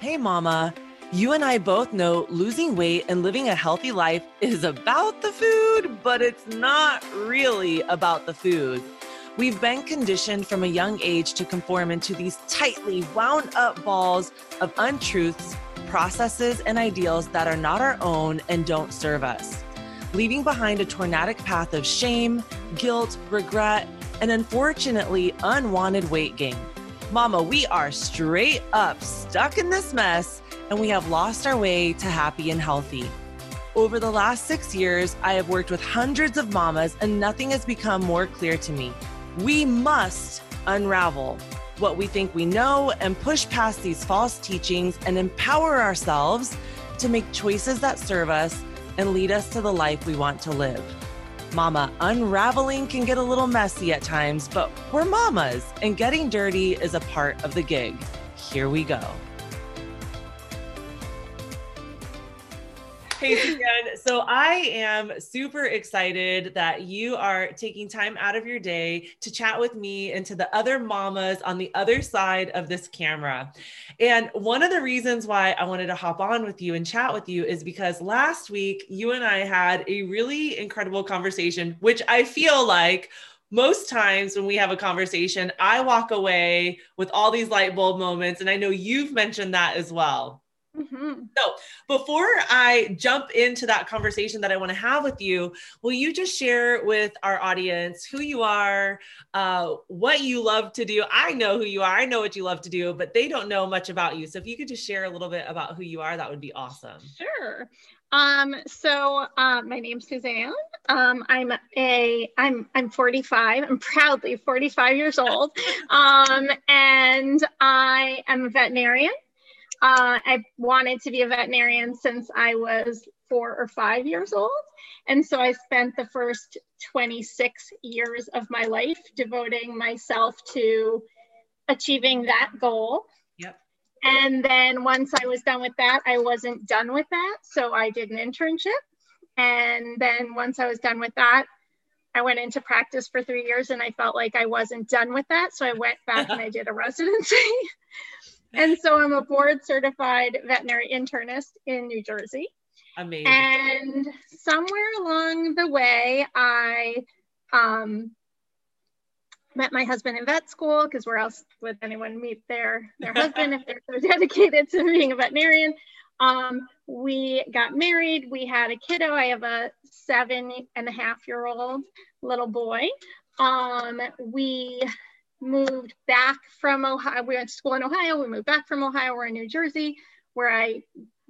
Hey, Mama. You and I both know losing weight and living a healthy life is about the food, but it's not really about the food. We've been conditioned from a young age to conform into these tightly wound up balls of untruths, processes, and ideals that are not our own and don't serve us, leaving behind a tornadic path of shame, guilt, regret, and unfortunately, unwanted weight gain. Mama, we are straight up stuck in this mess and we have lost our way to happy and healthy. Over the last six years, I have worked with hundreds of mamas, and nothing has become more clear to me. We must unravel what we think we know and push past these false teachings and empower ourselves to make choices that serve us and lead us to the life we want to live. Mama, unraveling can get a little messy at times, but we're mamas, and getting dirty is a part of the gig. Here we go. Hey. So I am super excited that you are taking time out of your day to chat with me and to the other mamas on the other side of this camera. And one of the reasons why I wanted to hop on with you and chat with you is because last week you and I had a really incredible conversation, which I feel like most times when we have a conversation, I walk away with all these light bulb moments. And I know you've mentioned that as well. Mm-hmm. So, before I jump into that conversation that I want to have with you, will you just share with our audience who you are, uh, what you love to do? I know who you are, I know what you love to do, but they don't know much about you. So, if you could just share a little bit about who you are, that would be awesome. Sure. Um, so uh, my name's Suzanne. Um, I'm a I'm I'm 45. I'm proudly 45 years old, um, and I am a veterinarian. Uh, I've wanted to be a veterinarian since I was four or five years old. And so I spent the first 26 years of my life devoting myself to achieving that goal. Yep. And then once I was done with that, I wasn't done with that. So I did an internship. And then once I was done with that, I went into practice for three years and I felt like I wasn't done with that. So I went back and I did a residency. and so I'm a board certified veterinary internist in New Jersey. Amazing. And somewhere along the way, I um, met my husband in vet school because where else would anyone meet their their husband if they're so dedicated to being a veterinarian? Um, we got married. We had a kiddo. I have a seven and a half year old little boy. Um, we moved back from Ohio. We went to school in Ohio. We moved back from Ohio. We're in New Jersey, where I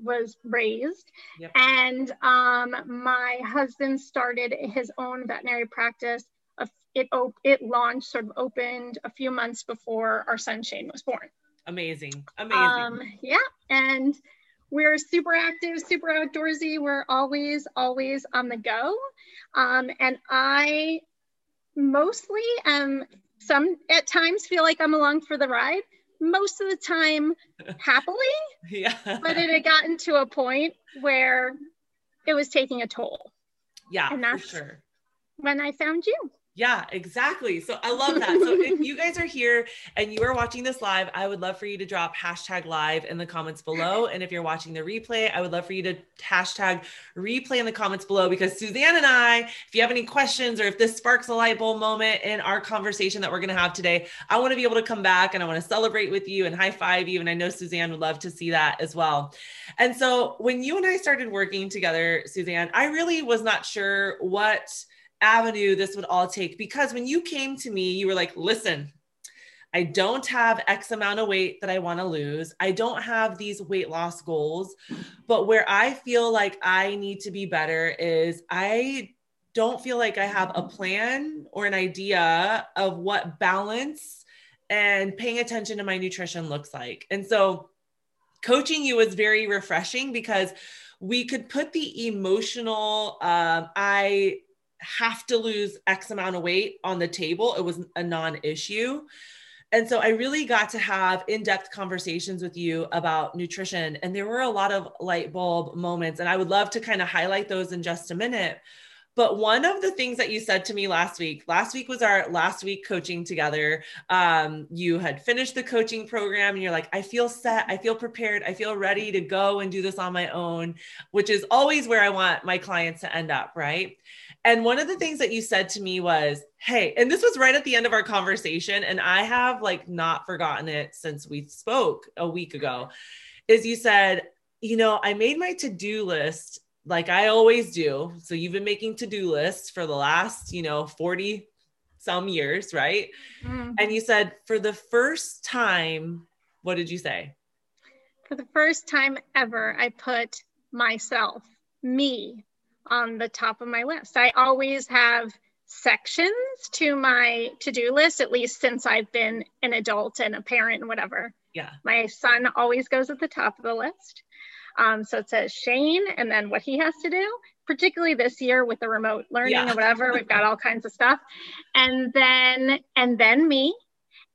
was raised. Yep. And um, my husband started his own veterinary practice. It op- it launched, sort of opened a few months before our son Shane was born. Amazing, amazing. Um, yeah, and we're super active, super outdoorsy. We're always, always on the go. Um, and I mostly am some at times feel like I'm along for the ride. Most of the time, happily. yeah. But it had gotten to a point where it was taking a toll. Yeah, and that's for sure. When I found you. Yeah, exactly. So I love that. So if you guys are here and you are watching this live, I would love for you to drop hashtag live in the comments below. And if you're watching the replay, I would love for you to hashtag replay in the comments below because Suzanne and I, if you have any questions or if this sparks a light bulb moment in our conversation that we're going to have today, I want to be able to come back and I want to celebrate with you and high five you. And I know Suzanne would love to see that as well. And so when you and I started working together, Suzanne, I really was not sure what avenue this would all take because when you came to me you were like listen I don't have X amount of weight that I want to lose. I don't have these weight loss goals. But where I feel like I need to be better is I don't feel like I have a plan or an idea of what balance and paying attention to my nutrition looks like. And so coaching you was very refreshing because we could put the emotional, um, I, have to lose X amount of weight on the table. It was a non issue. And so I really got to have in depth conversations with you about nutrition. And there were a lot of light bulb moments. And I would love to kind of highlight those in just a minute. But one of the things that you said to me last week, last week was our last week coaching together. Um, you had finished the coaching program and you're like, I feel set, I feel prepared, I feel ready to go and do this on my own, which is always where I want my clients to end up, right? And one of the things that you said to me was, Hey, and this was right at the end of our conversation. And I have like not forgotten it since we spoke a week ago. Is you said, you know, I made my to do list like I always do. So you've been making to-do lists for the last, you know, 40 some years, right? Mm-hmm. And you said for the first time, what did you say? For the first time ever, I put myself, me, on the top of my list. I always have sections to my to-do list at least since I've been an adult and a parent and whatever. Yeah. My son always goes at the top of the list. Um, so it says Shane and then what he has to do, particularly this year with the remote learning yeah. or whatever. We've got all kinds of stuff. And then and then me.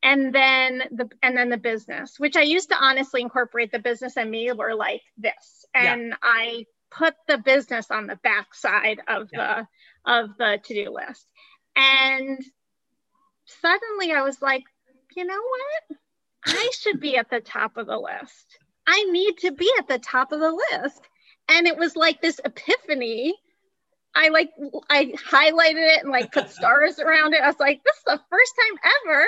And then the and then the business, which I used to honestly incorporate the business and me were like this. And yeah. I put the business on the back side of yeah. the of the to-do list. And suddenly I was like, you know what? I should be at the top of the list. I need to be at the top of the list. And it was like this epiphany. I like I highlighted it and like put stars around it. I was like, this is the first time ever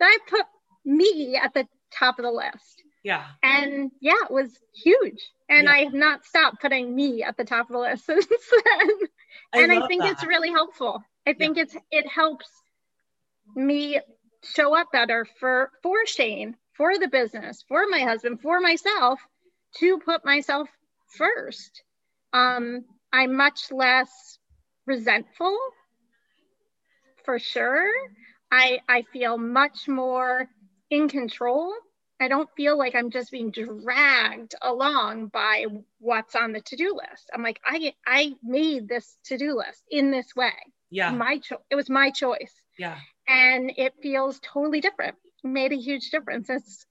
that I put me at the top of the list. Yeah. And yeah, it was huge. And yeah. I have not stopped putting me at the top of the list since then. I and I think that. it's really helpful. I think yeah. it's it helps me show up better for for Shane, for the business, for my husband, for myself, to put myself first. Um, I'm much less resentful, for sure. I I feel much more in control. I don't feel like I'm just being dragged along by what's on the to-do list. I'm like, I I made this to-do list in this way. Yeah. My choice. It was my choice. Yeah. And it feels totally different made a huge difference. It's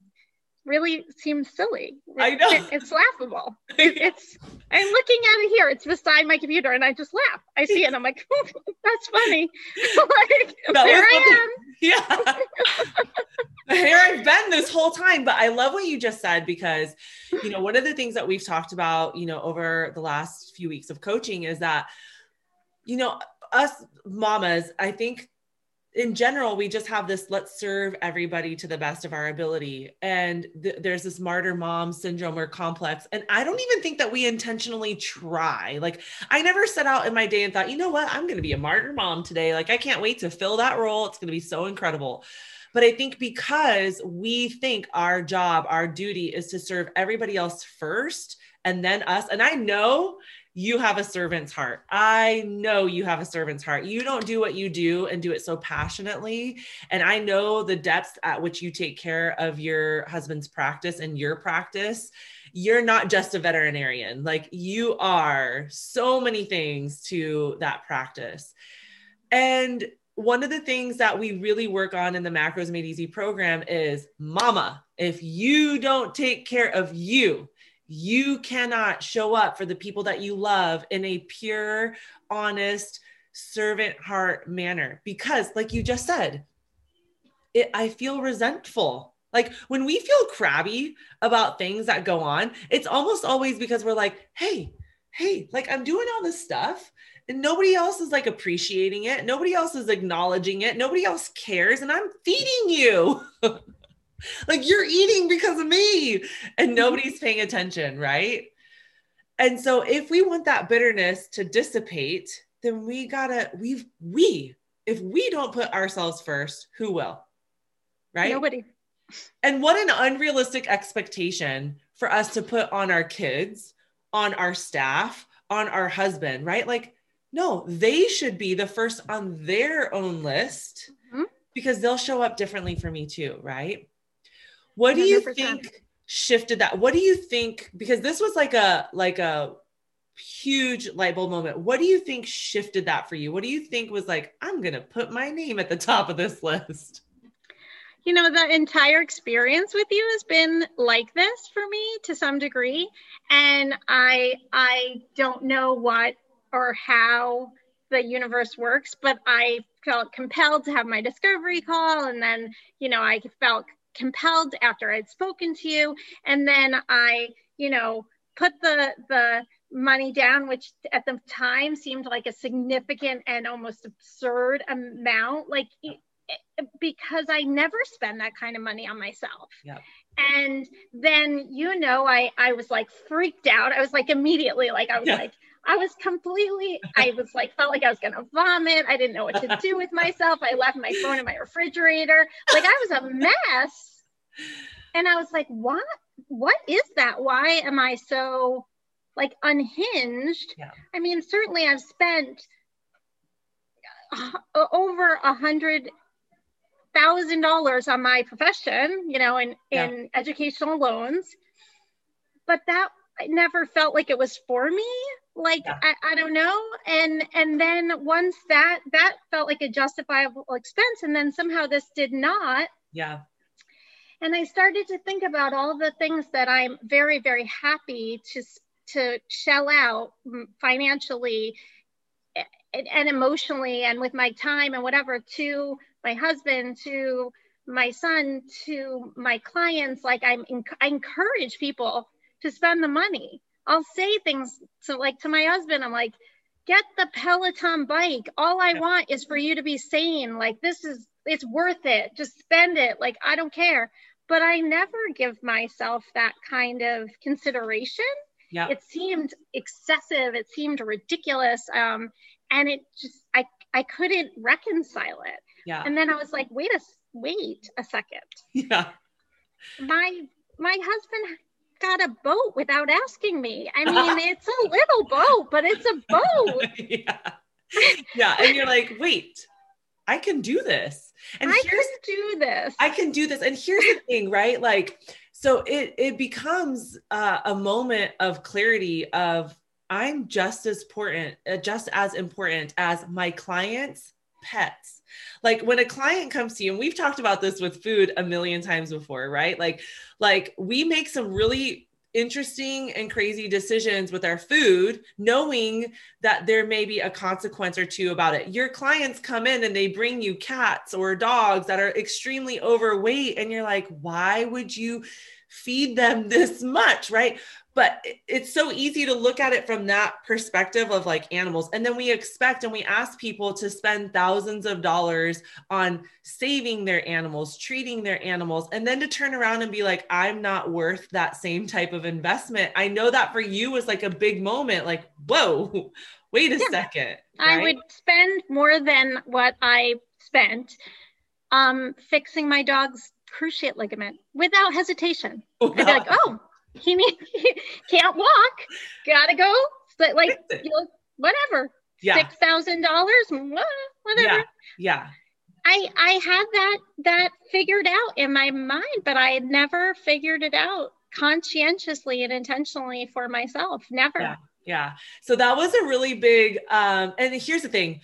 really seems silly. I know. It, it's laughable. It, it's I'm looking at it here. It's beside my computer and I just laugh. I see it. I'm like, that's funny. like that there I am. Yeah. here I've been this whole time. But I love what you just said because, you know, one of the things that we've talked about, you know, over the last few weeks of coaching is that, you know, us mamas, I think in general, we just have this let's serve everybody to the best of our ability. And th- there's this martyr mom syndrome or complex. And I don't even think that we intentionally try. Like, I never set out in my day and thought, you know what, I'm going to be a martyr mom today. Like, I can't wait to fill that role. It's going to be so incredible. But I think because we think our job, our duty is to serve everybody else first and then us. And I know you have a servant's heart. I know you have a servant's heart. You don't do what you do and do it so passionately. And I know the depths at which you take care of your husband's practice and your practice. You're not just a veterinarian, like you are so many things to that practice. And one of the things that we really work on in the Macros Made Easy program is mama, if you don't take care of you, you cannot show up for the people that you love in a pure, honest, servant heart manner because, like you just said, it, I feel resentful. Like when we feel crabby about things that go on, it's almost always because we're like, hey, hey, like I'm doing all this stuff and nobody else is like appreciating it. Nobody else is acknowledging it. Nobody else cares. And I'm feeding you. like you're eating because of me and mm-hmm. nobody's paying attention, right? And so if we want that bitterness to dissipate, then we gotta, we've, we, if we don't put ourselves first, who will? Right? Nobody. And what an unrealistic expectation for us to put on our kids, on our staff, on our husband, right? Like, no, they should be the first on their own list mm-hmm. because they'll show up differently for me too, right? What do you 100%. think shifted that? What do you think? Because this was like a like a huge light bulb moment. What do you think shifted that for you? What do you think was like, I'm gonna put my name at the top of this list? You know, the entire experience with you has been like this for me to some degree. And I I don't know what or how the universe works, but I felt compelled to have my discovery call. And then, you know, I felt compelled after I'd spoken to you. And then I, you know, put the, the, money down which at the time seemed like a significant and almost absurd amount like because I never spend that kind of money on myself. Yep. And then you know I I was like freaked out. I was like immediately like I was yeah. like I was completely, I was like, felt like I was going to vomit. I didn't know what to do with myself. I left my phone in my refrigerator. Like I was a mess. And I was like, what? What is that? Why am I so like unhinged? Yeah. I mean, certainly I've spent uh, over a hundred thousand dollars on my profession, you know, in, yeah. in educational loans. But that I never felt like it was for me like yeah. I, I don't know. And and then once that that felt like a justifiable expense and then somehow this did not. Yeah. And i started to think about all the things that i'm very very happy to to shell out mm, financially and, and emotionally and with my time and whatever to my husband to my son to my clients. Like i'm i encourage people to spend the money I'll say things to like to my husband. I'm like, get the Peloton bike. All I want is for you to be sane. Like this is it's worth it. Just spend it. Like I don't care. But I never give myself that kind of consideration. Yeah. It seemed excessive. It seemed ridiculous. Um, and it just I I couldn't reconcile it. Yeah. And then I was like, wait a wait a second. Yeah. My my husband got a boat without asking me. I mean, it's a little boat, but it's a boat. yeah. Yeah. And you're like, wait, I can do this. And I can do this. I can do this. And here's the thing, right? Like, so it it becomes uh, a moment of clarity of I'm just as important, uh, just as important as my clients' pets. Like when a client comes to you, and we've talked about this with food a million times before, right? Like, like we make some really interesting and crazy decisions with our food, knowing that there may be a consequence or two about it. Your clients come in and they bring you cats or dogs that are extremely overweight, and you're like, why would you feed them this much? Right but it's so easy to look at it from that perspective of like animals and then we expect and we ask people to spend thousands of dollars on saving their animals treating their animals and then to turn around and be like i'm not worth that same type of investment i know that for you was like a big moment like whoa wait a yeah. second right? i would spend more than what i spent um fixing my dog's cruciate ligament without hesitation wow. i'd be like oh he, need, he can't walk. Gotta go. But Like you know, whatever. Yeah. Six thousand dollars. Whatever. Yeah. Yeah. I I had that that figured out in my mind, but I had never figured it out conscientiously and intentionally for myself. Never. Yeah. Yeah. So that was a really big um and here's the thing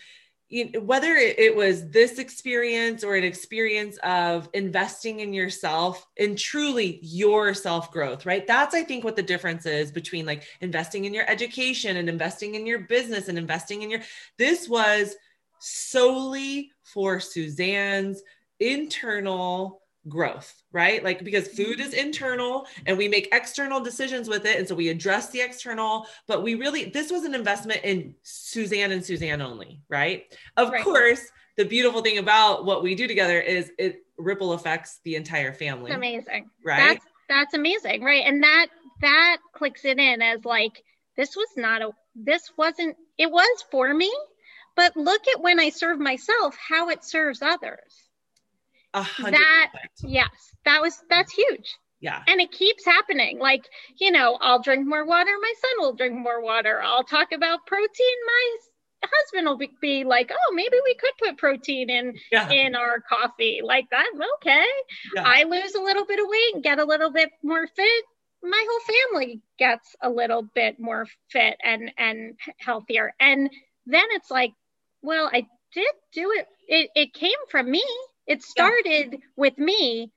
whether it was this experience or an experience of investing in yourself and truly your self growth, right? That's, I think, what the difference is between like investing in your education and investing in your business and investing in your. This was solely for Suzanne's internal growth, right? Like because food is mm-hmm. internal and we make external decisions with it. And so we address the external, but we really, this was an investment in Suzanne and Suzanne only, right? Of right. course, the beautiful thing about what we do together is it ripple affects the entire family. Amazing. Right. That's, that's amazing. Right. And that, that clicks it in as like, this was not a, this wasn't, it was for me, but look at when I serve myself, how it serves others that yes that was that's huge. Yeah. And it keeps happening. Like you know i'll drink more water my son will drink more water. I'll talk about protein my husband will be, be like oh maybe we could put protein in yeah. in our coffee. Like that okay. Yeah. i lose a little bit of weight and get a little bit more fit. My whole family gets a little bit more fit and and healthier. And then it's like well i did do it. It, it came from me it started yeah. with me,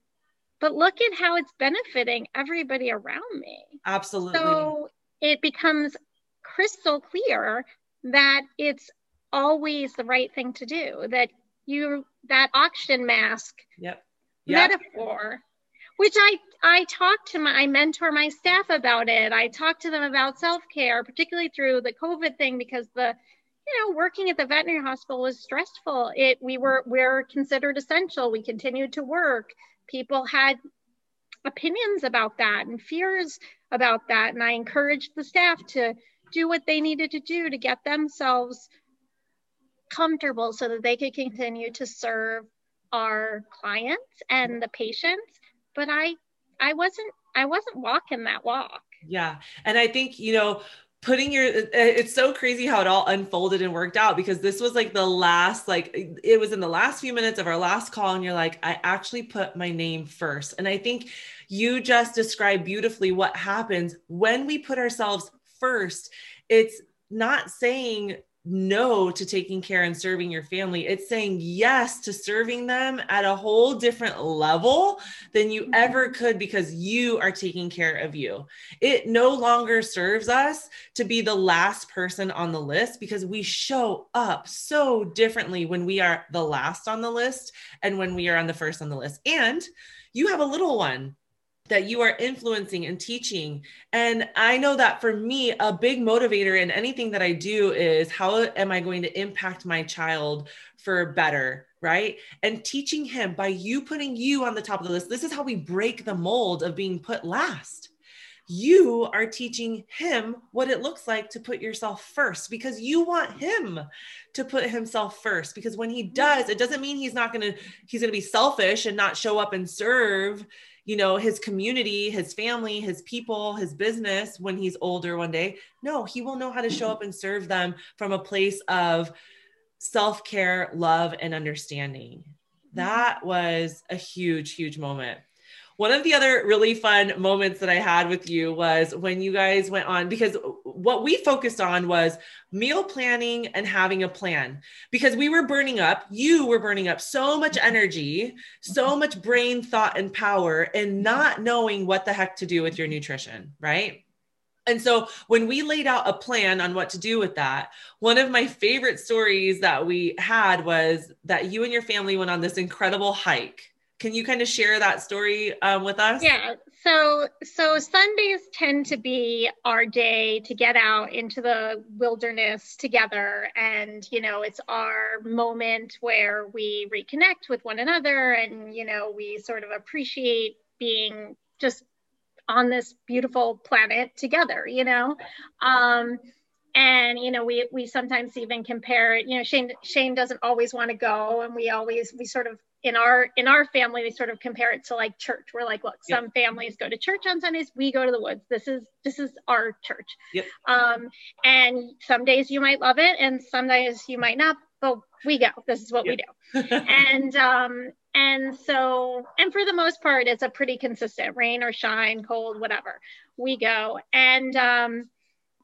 but look at how it's benefiting everybody around me. Absolutely. So it becomes crystal clear that it's always the right thing to do that you that oxygen mask yep. yep. metaphor which i i talk to my i mentor my staff about it i talk to them about self-care particularly through the covid thing because the you know working at the veterinary hospital was stressful. It we were we're considered essential. We continued to work. People had opinions about that and fears about that. And i encouraged the staff to do what they needed to do to get themselves comfortable so that they could continue to serve our clients and the patients. But i i wasn't i wasn't walking that walk. Yeah. And i think you know putting your it's so crazy how it all unfolded and worked out because this was like the last like it was in the last few minutes of our last call and you're like i actually put my name first. And i think you just described beautifully what happens when we put ourselves first. It's not saying no to taking care and serving your family. It's saying yes to serving them at a whole different level than you mm-hmm. ever could because you are taking care of you. It no longer serves us to be the last person on the list because we show up so differently when we are the last on the list and when we are on the first on the list. And you have a little one that you are influencing and teaching. And I know that for me, a big motivator in anything that I do is how am I going to impact my child for better? Right. And teaching him by you putting you on the top of the list. This is how we break the mold of being put last. You are teaching him what it looks like to put yourself first because you want him to put himself first. Because when he does, it doesn't mean he's not going to, he's going to be selfish and not show up and serve you know his community his family his people his business when he's older one day. No he will know how to show up and serve them from a place of self-care love and understanding. Mm-hmm. That was a huge huge moment one of the other really fun moments that I had with you was when you guys went on, because what we focused on was meal planning and having a plan because we were burning up, you were burning up so much energy, so much brain thought and power, and not knowing what the heck to do with your nutrition, right? And so when we laid out a plan on what to do with that, one of my favorite stories that we had was that you and your family went on this incredible hike can you kind of share that story um, with us? Yeah. So so Sundays tend to be our day to get out into the wilderness together, and you know it's our moment where we reconnect with one another, and you know we sort of appreciate being just on this beautiful planet together. You know. Um, and you know we we sometimes even compare it you know shane shane doesn't always want to go and we always we sort of in our in our family we sort of compare it to like church. We're like look yep. some families go to church on sundays we go to the woods. This is this is our church. Yep. um and some days you might love it and some days you might not but we go. This is what yep. we do. And um and so and for the most part it's a pretty consistent rain or shine cold whatever. We go. And um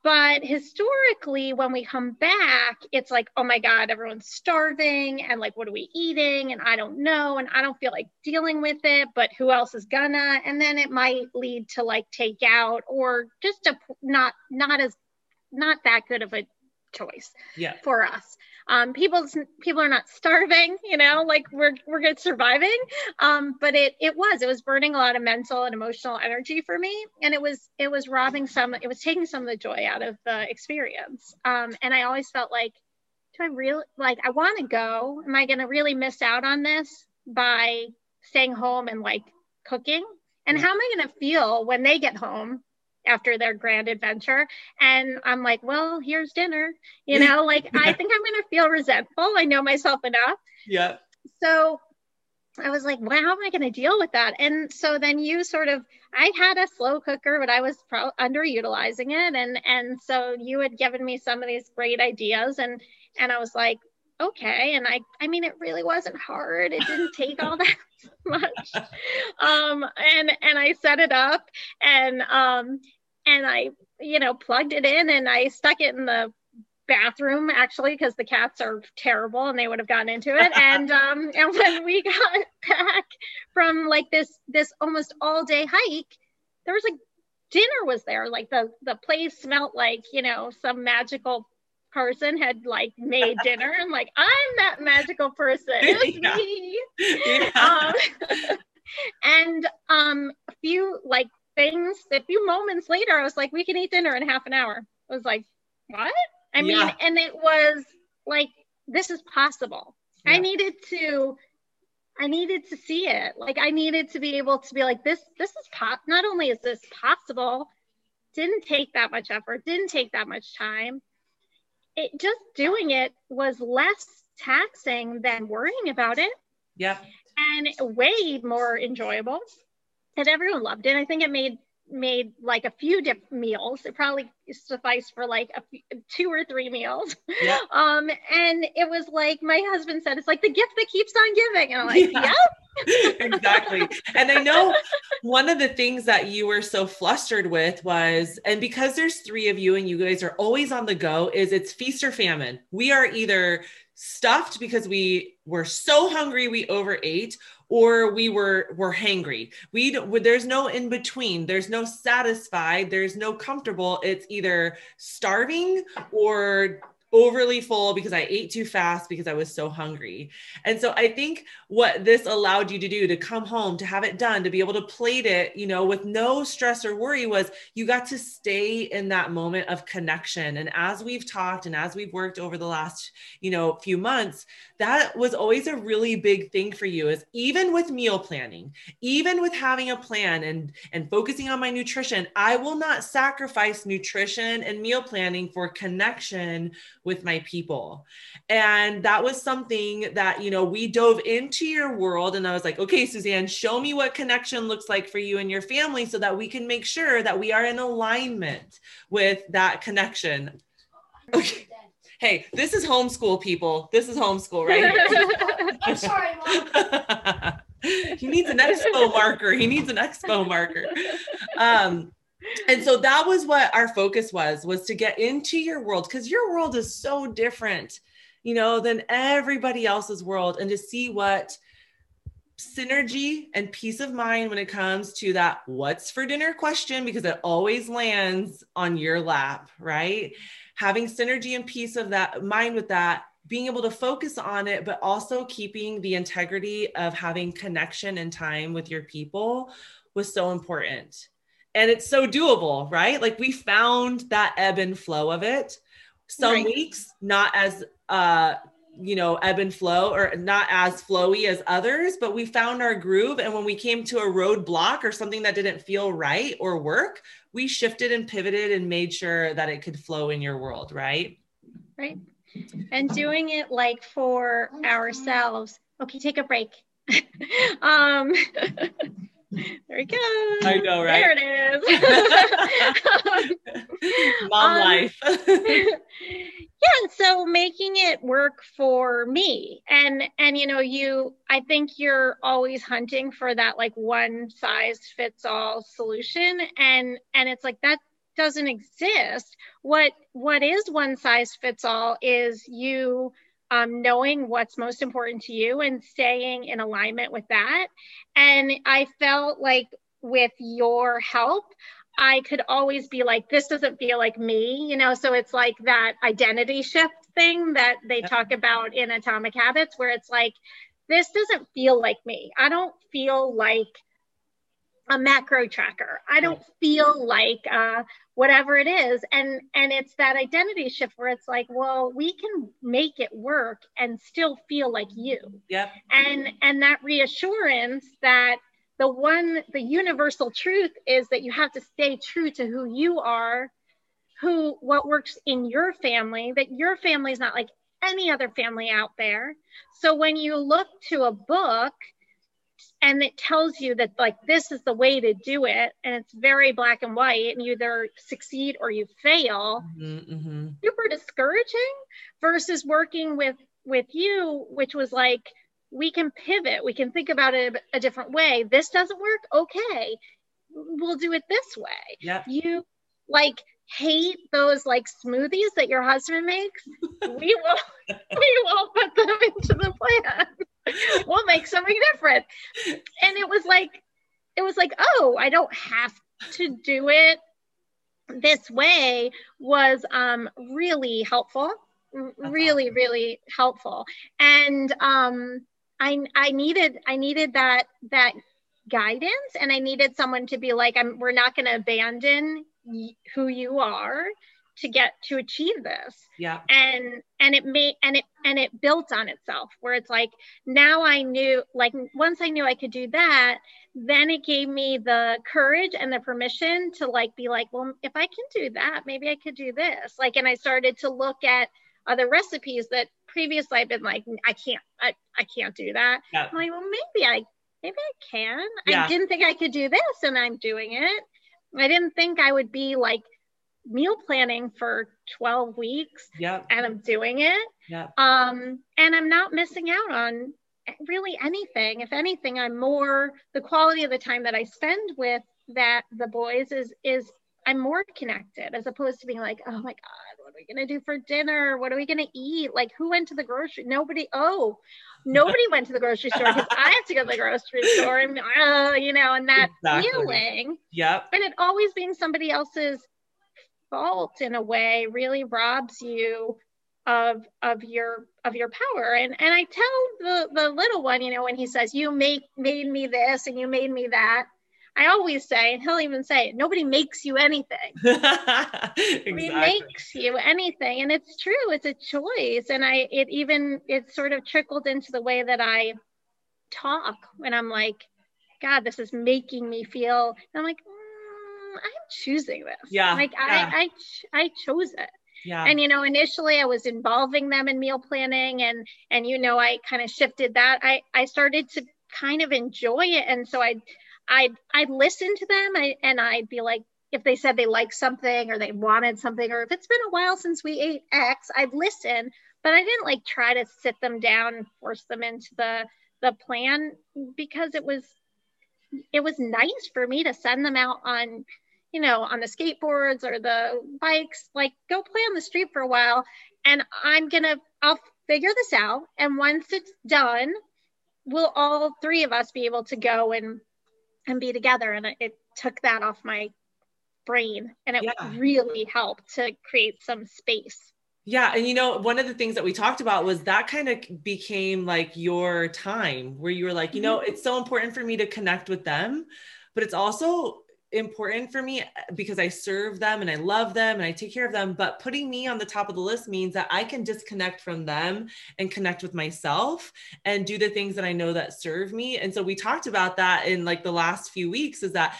but historically, when we come back, it's like, oh my God, everyone's starving. And like, what are we eating? And I don't know. And I don't feel like dealing with it, but who else is gonna? And then it might lead to like takeout or just a not, not as, not that good of a choice yeah. for us um, people people are not starving you know like we're we're good surviving. Um, but it it was it was burning a lot of mental and emotional energy for me. And it was it was robbing some it was taking some of the joy out of the experience. Um, and i always felt like do i really like i want to go. Am i going to really miss out on this by staying home and like cooking? And how am i going to feel when they get home after their grand adventure. And I'm like, well, here's dinner. You know, like I think I'm going to feel resentful. I know myself enough. Yeah. So I was like, wow, how am I going to deal with that? And so then you sort of, I had a slow cooker, but I was pro- underutilizing it. And, and so you had given me some of these great ideas and, and I was like, okay. And I, I mean, it really wasn't hard. It didn't take all that much. Um, and, and I set it up and, um, and I, you know, plugged it in and I stuck it in the bathroom actually because the cats are terrible and they would have gotten into it and um and when we got back from like this this almost all day hike there was like dinner was there like the the place smelled like you know some magical person had like made dinner. I'm like, I'm that magical person. It was yeah. me. Yeah. Um, and um, a few like things, a few moments later, I was like, we can eat dinner in half an hour. I was like, what? I mean, yeah. and it was like, this is possible. I needed to I needed to see it. Like I needed to be able to be like this this is pop not only is this possible, didn't take that much effort, didn't take that much time. It just doing it was less taxing than worrying about it. Yeah. And way more enjoyable. And everyone loved it. I think it made made like a few different meals. It probably sufficed for like a few, two or three meals. Yeah. Um, and it was like my husband said, it's like the gift that keeps on giving. And I'm like, yeah. Yep. exactly. And I know one of the things that you were so flustered with was, and because there's three of you and you guys are always on the go, is it's feast or famine. We are either stuffed because we were so hungry we overate or we were were hangry. We there's no in between. There's no satisfied. There's no comfortable. It's either starving or overly full because I ate too fast because I was so hungry. And so I think what this allowed you to do to come home, to have it done, to be able to plate it, you know, with no stress or worry was you got to stay in that moment of connection. And as we've talked and as we've worked over the last, you know, few months, that was always a really big thing for you is even with meal planning, even with having a plan and and focusing on my nutrition, I will not sacrifice nutrition and meal planning for connection with my people. And that was something that, you know, we dove into your world and I was like, okay, Suzanne, show me what connection looks like for you and your family so that we can make sure that we are in alignment with that connection. Okay. Hey, this is homeschool, people. This is homeschool, right? I'm sorry, Mom. he needs an expo marker. He needs an expo marker. Um, and so that was what our focus was was to get into your world because your world is so different you know than everybody else's world and to see what synergy and peace of mind when it comes to that what's for dinner question because it always lands on your lap right? Having synergy and peace of that mind with that being able to focus on it but also keeping the integrity of having connection and time with your people was so important and it's so doable, right? Like we found that ebb and flow of it. Some right. weeks not as uh you know ebb and flow or not as flowy as others but we found our groove and when we came to a roadblock or something that didn't feel right or work we shifted and pivoted and made sure that it could flow in your world right right and doing it like for ourselves okay take a break um there we go. I know, right? There it is. Mom um, life. yeah, so making it work for me. And and you know, you I think you're always hunting for that like one size fits all solution and and it's like that doesn't exist. What what is one size fits all is you um, knowing what's most important to you and staying in alignment with that. And I felt like with your help, I could always be like, this doesn't feel like me, you know? So it's like that identity shift thing that they talk about in Atomic Habits, where it's like, this doesn't feel like me. I don't feel like a macro tracker. I don't feel like uh, whatever it is, and and it's that identity shift where it's like, well, we can make it work and still feel like you. Yep. And and that reassurance that the one the universal truth is that you have to stay true to who you are, who what works in your family. That your family is not like any other family out there. So when you look to a book and it tells you that like this is the way to do it and it's very black and white and you either succeed or you fail. Mm-hmm, mm-hmm. super discouraging versus working with with you which was like we can pivot we can think about it a, a different way. This doesn't work? Okay. We'll do it this way. Yeah you like hate those like smoothies that your husband makes? We will we will put them into the plan we'll make something different. And it was like, it was like, oh, I don't have to do it this way was um, really helpful really really helpful. And um i i needed i needed that that guidance and i needed someone to be like i'm we're not going to abandon who you are to get to achieve this yeah and and it made and it and it built on itself where it's like now i knew like once i knew i could do that then it gave me the courage and the permission to like be like well if i can do that maybe i could do this like and i started to look at other recipes that previously I've been like, I can't, I, I can't do that. Yeah. I'm like, well, maybe I, maybe I can. Yeah. I didn't think I could do this and I'm doing it. I didn't think I would be like meal planning for 12 weeks yeah. and I'm doing it. Yeah. Um, and I'm not missing out on really anything. If anything, I'm more, the quality of the time that I spend with that the boys is, is I'm more connected as opposed to being like, oh my God, what are we gonna do for dinner? What are we gonna eat? Like who went to the grocery? Nobody. Oh, nobody went to the grocery store because I have to go to the grocery store and uh, you know, and that exactly. feeling. Yep. And it always being somebody else's fault in a way really robs you of of your of your power and and i tell the the little one you know when he says you make made me this and you made me that I always say, and he'll even say, nobody makes you anything. exactly. Nobody makes you anything. And it's true, it's a choice. And I it even it sort of trickled into the way that I talk when I'm like, God, this is making me feel. And I'm like, Mm, I'm choosing this. Yeah. Like yeah. I I I chose it. Yeah. And you know, initially I was involving them in meal planning and and you know, I kind of shifted that. I I started to kind of enjoy it and so I I'd I'd listen to them I, and I'd be like, if they said they liked something or they wanted something, or if it's been a while since we ate X, I'd listen, but I didn't like try to sit them down and force them into the the plan because it was it was nice for me to send them out on you know on the skateboards or the bikes like go play on the street for a while and i'm gonna i'll figure this out and once it's done we'll all three of us be able to go and and be together. And it, took that off my brain and it yeah. really helped to create some space. Yeah. And you know, one of the things that we talked about was that kind of became like your time where you were like, you know, mm-hmm. it's so important for me to connect with them, but it's also important for me because I serve them and I love them and I take care of them. But putting me on the top of the list means that I can disconnect from them and connect with myself and do the things that I know that serve me. And so we talked about that in like the last few weeks is that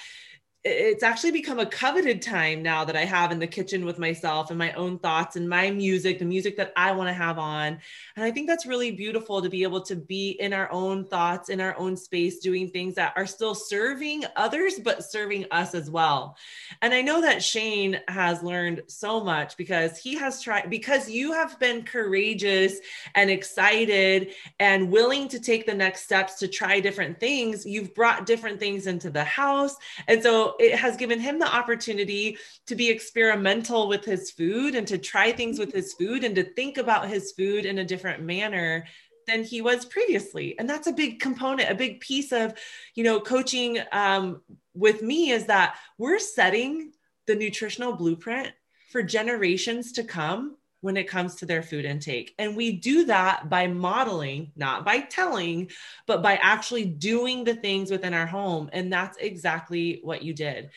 it's actually become a coveted time now that I have in the kitchen with myself and my own thoughts and my music, the music that I want to have on. And I think that's really beautiful to be able to be in our own thoughts, in our own space, doing things that are still serving others, but serving us as well. And I know that Shane has learned so much because he has tried, because you have been courageous and excited and willing to take the next steps to try different things. You've brought different things into the house. And so it has given him the opportunity to be experimental with his food and to try things with his food and to think about his food in a different manner than he was previously. And that's a big component a big piece of you know coaching um, with me is that we're setting the nutritional blueprint for generations to come when it comes to their food intake. And we do that by modeling, not by telling, but by actually doing the things within our home. And that's exactly what you did.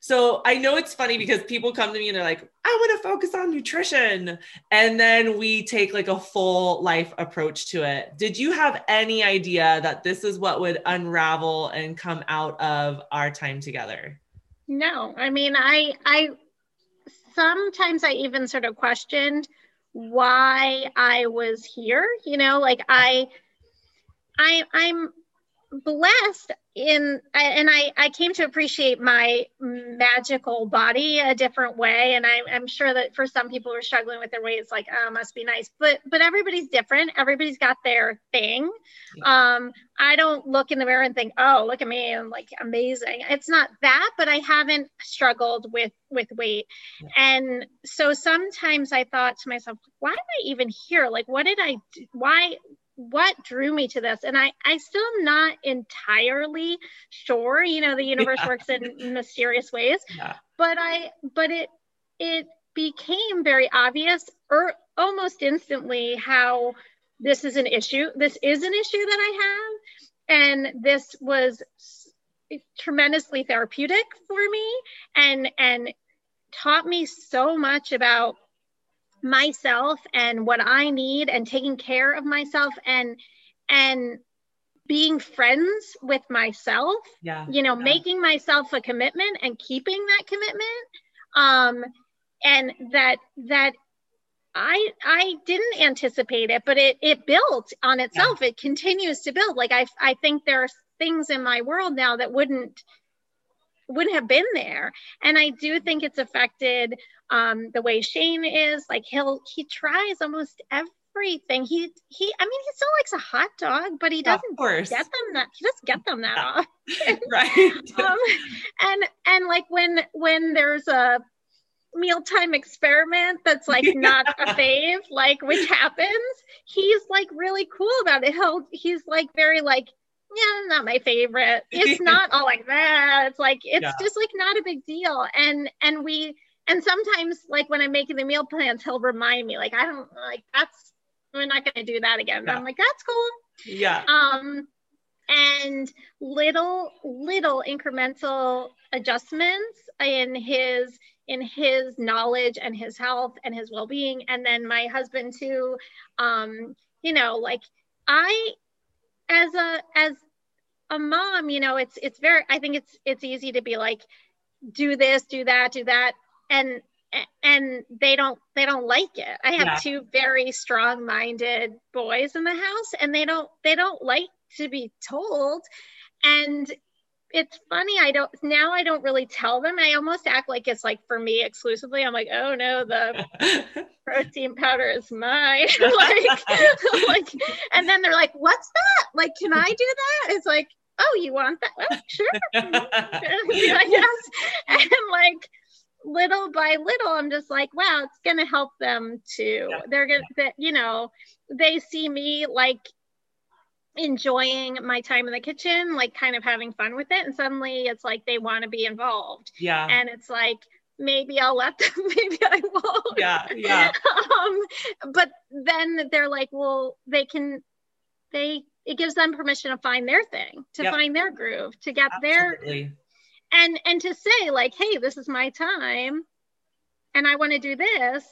So I know it's funny because people come to me and they're like, I want to focus on nutrition. And then we take like a full life approach to it. Did you have any idea that this is what would unravel and come out of our time together? No, I mean, I, I, sometimes I even sort of questioned why I was here, you know, like I I I'm blessed in and I, I came to appreciate my magical body a different way. And I, i'm sure that for some people who are struggling with their weight it's like oh must be nice. But but everybody's different. Everybody's got their thing. Yeah. um i don't look in the mirror and think oh look at me. I'm like amazing. It's not that but i haven't struggled with with weight. Yeah. and so sometimes i thought to myself why am i even here? Like what did i do? why what drew me to this and i i still am not entirely sure you know the universe yeah. works in mysterious ways yeah. but i but it it became very obvious or almost instantly how this is an issue. This is an issue that I have. And this was tremendously therapeutic for me and and taught me so much about myself and what I need and taking care of myself and and being friends with myself yeah you know yeah. making myself a commitment and keeping that commitment um and that that I I didn't anticipate it, but it it built on itself. Yeah. It continues to build. Like I I think there are things in my world now that wouldn't wouldn't have been there. And I do think it's affected um, the way Shane is. Like he'll he tries almost everything. He he I mean he still likes a hot dog, but he doesn't get them that he doesn't get them that often. right. um, and and like when when there's a mealtime experiment that's like not a fave, like which happens, he's like really cool about it. He'll he's like very like, yeah, not my favorite. It's not all like that. It's like it's yeah. just like not a big deal. And and we and sometimes like when I'm making the meal plans, he'll remind me, like, I don't like that's we're not gonna do that again. Yeah. I'm like, that's cool. Yeah. Um and little little incremental adjustments in his in his knowledge and his health and his well-being and then my husband too um you know like i as a as a mom you know it's it's very i think it's it's easy to be like do this do that do that. And and they don't they don't like it. I have yeah. two very strong minded boys in the house and they don't they don't like to be told. And it's funny i don't now i don't really tell them. I almost act like it's like for me exclusively. I'm like oh no the protein powder is mine. Like like and then they're like what's that? Like can i do that? It's like oh you want that? Well sure. I guess. And like little by little i'm just like wow it's gonna help them too yeah. they're gonna that you know they see me like enjoying my time in the kitchen, like kind of having fun with it. And suddenly it's like they want to be involved. Yeah. And it's like, maybe I'll let them, maybe I won't. Yeah. Yeah. um, but then they're like, well, they can, they, it gives them permission to find their thing, to yep. find their groove, to get Absolutely. their, and, and to say like, hey, this is my time and I want to do this.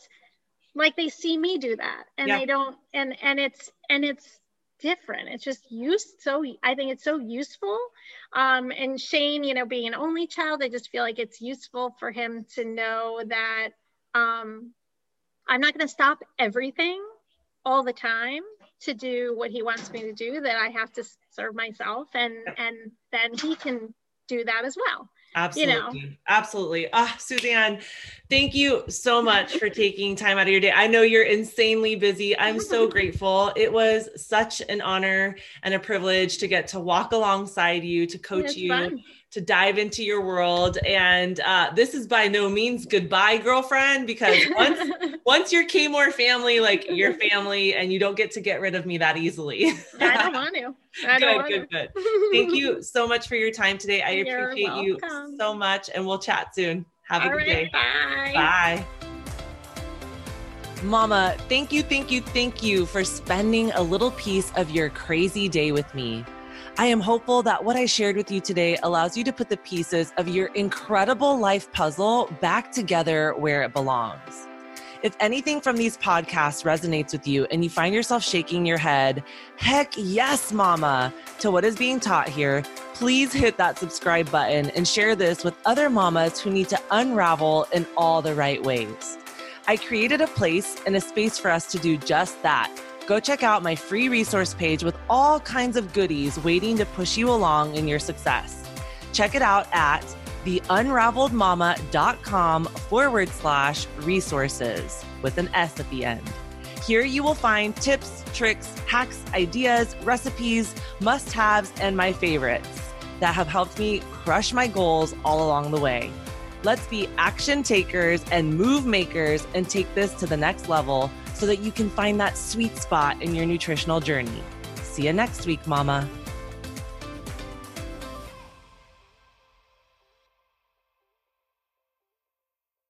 Like they see me do that and they don't, and, and it's, and it's, different. It's just used so I think it's so useful. Um, and Shane, you know, being an only child, I just feel like it's useful for him to know that um, I'm not going to stop everything all the time to do what he wants me to do. That I have to serve myself, and and then he can do that as well. Absolutely. You know? Absolutely. Ah, oh, Suzanne, thank you so much for taking time out of your day. I know you're insanely busy. I'm so grateful. It was such an honor and a privilege to get to walk alongside you, to coach you, fun to dive into your world. And uh, this is by no means goodbye, girlfriend, because once once you're Kmore family, like your family, and you don't get to get rid of me that easily. I don't want to. I good, good, good. Thank you so much for your time today. I you're appreciate welcome. you so much, and we'll chat soon. Have a All good right, day. Bye. Bye. Mama, thank you, thank you, thank you for spending a little piece of your crazy day with me. I am hopeful that what I shared with you today allows you to put the pieces of your incredible life puzzle back together where it belongs. If anything from these podcasts resonates with you and you find yourself shaking your head, heck yes, mama, to what is being taught here, please hit that subscribe button and share this with other mamas who need to unravel in all the right ways. I created a place and a space for us to do just that go check out my free resource page with all kinds of goodies waiting to push you along in your success. Check it out at theunraveledmama.com forward slash resources with an S at the end. Here you will find tips, tricks, hacks, ideas, recipes, must haves, and my favorites that have helped me crush my goals all along the way. Let's be action takers and move makers and take this to the next level so that you can find that sweet spot in your nutritional journey. See you next week, Mama.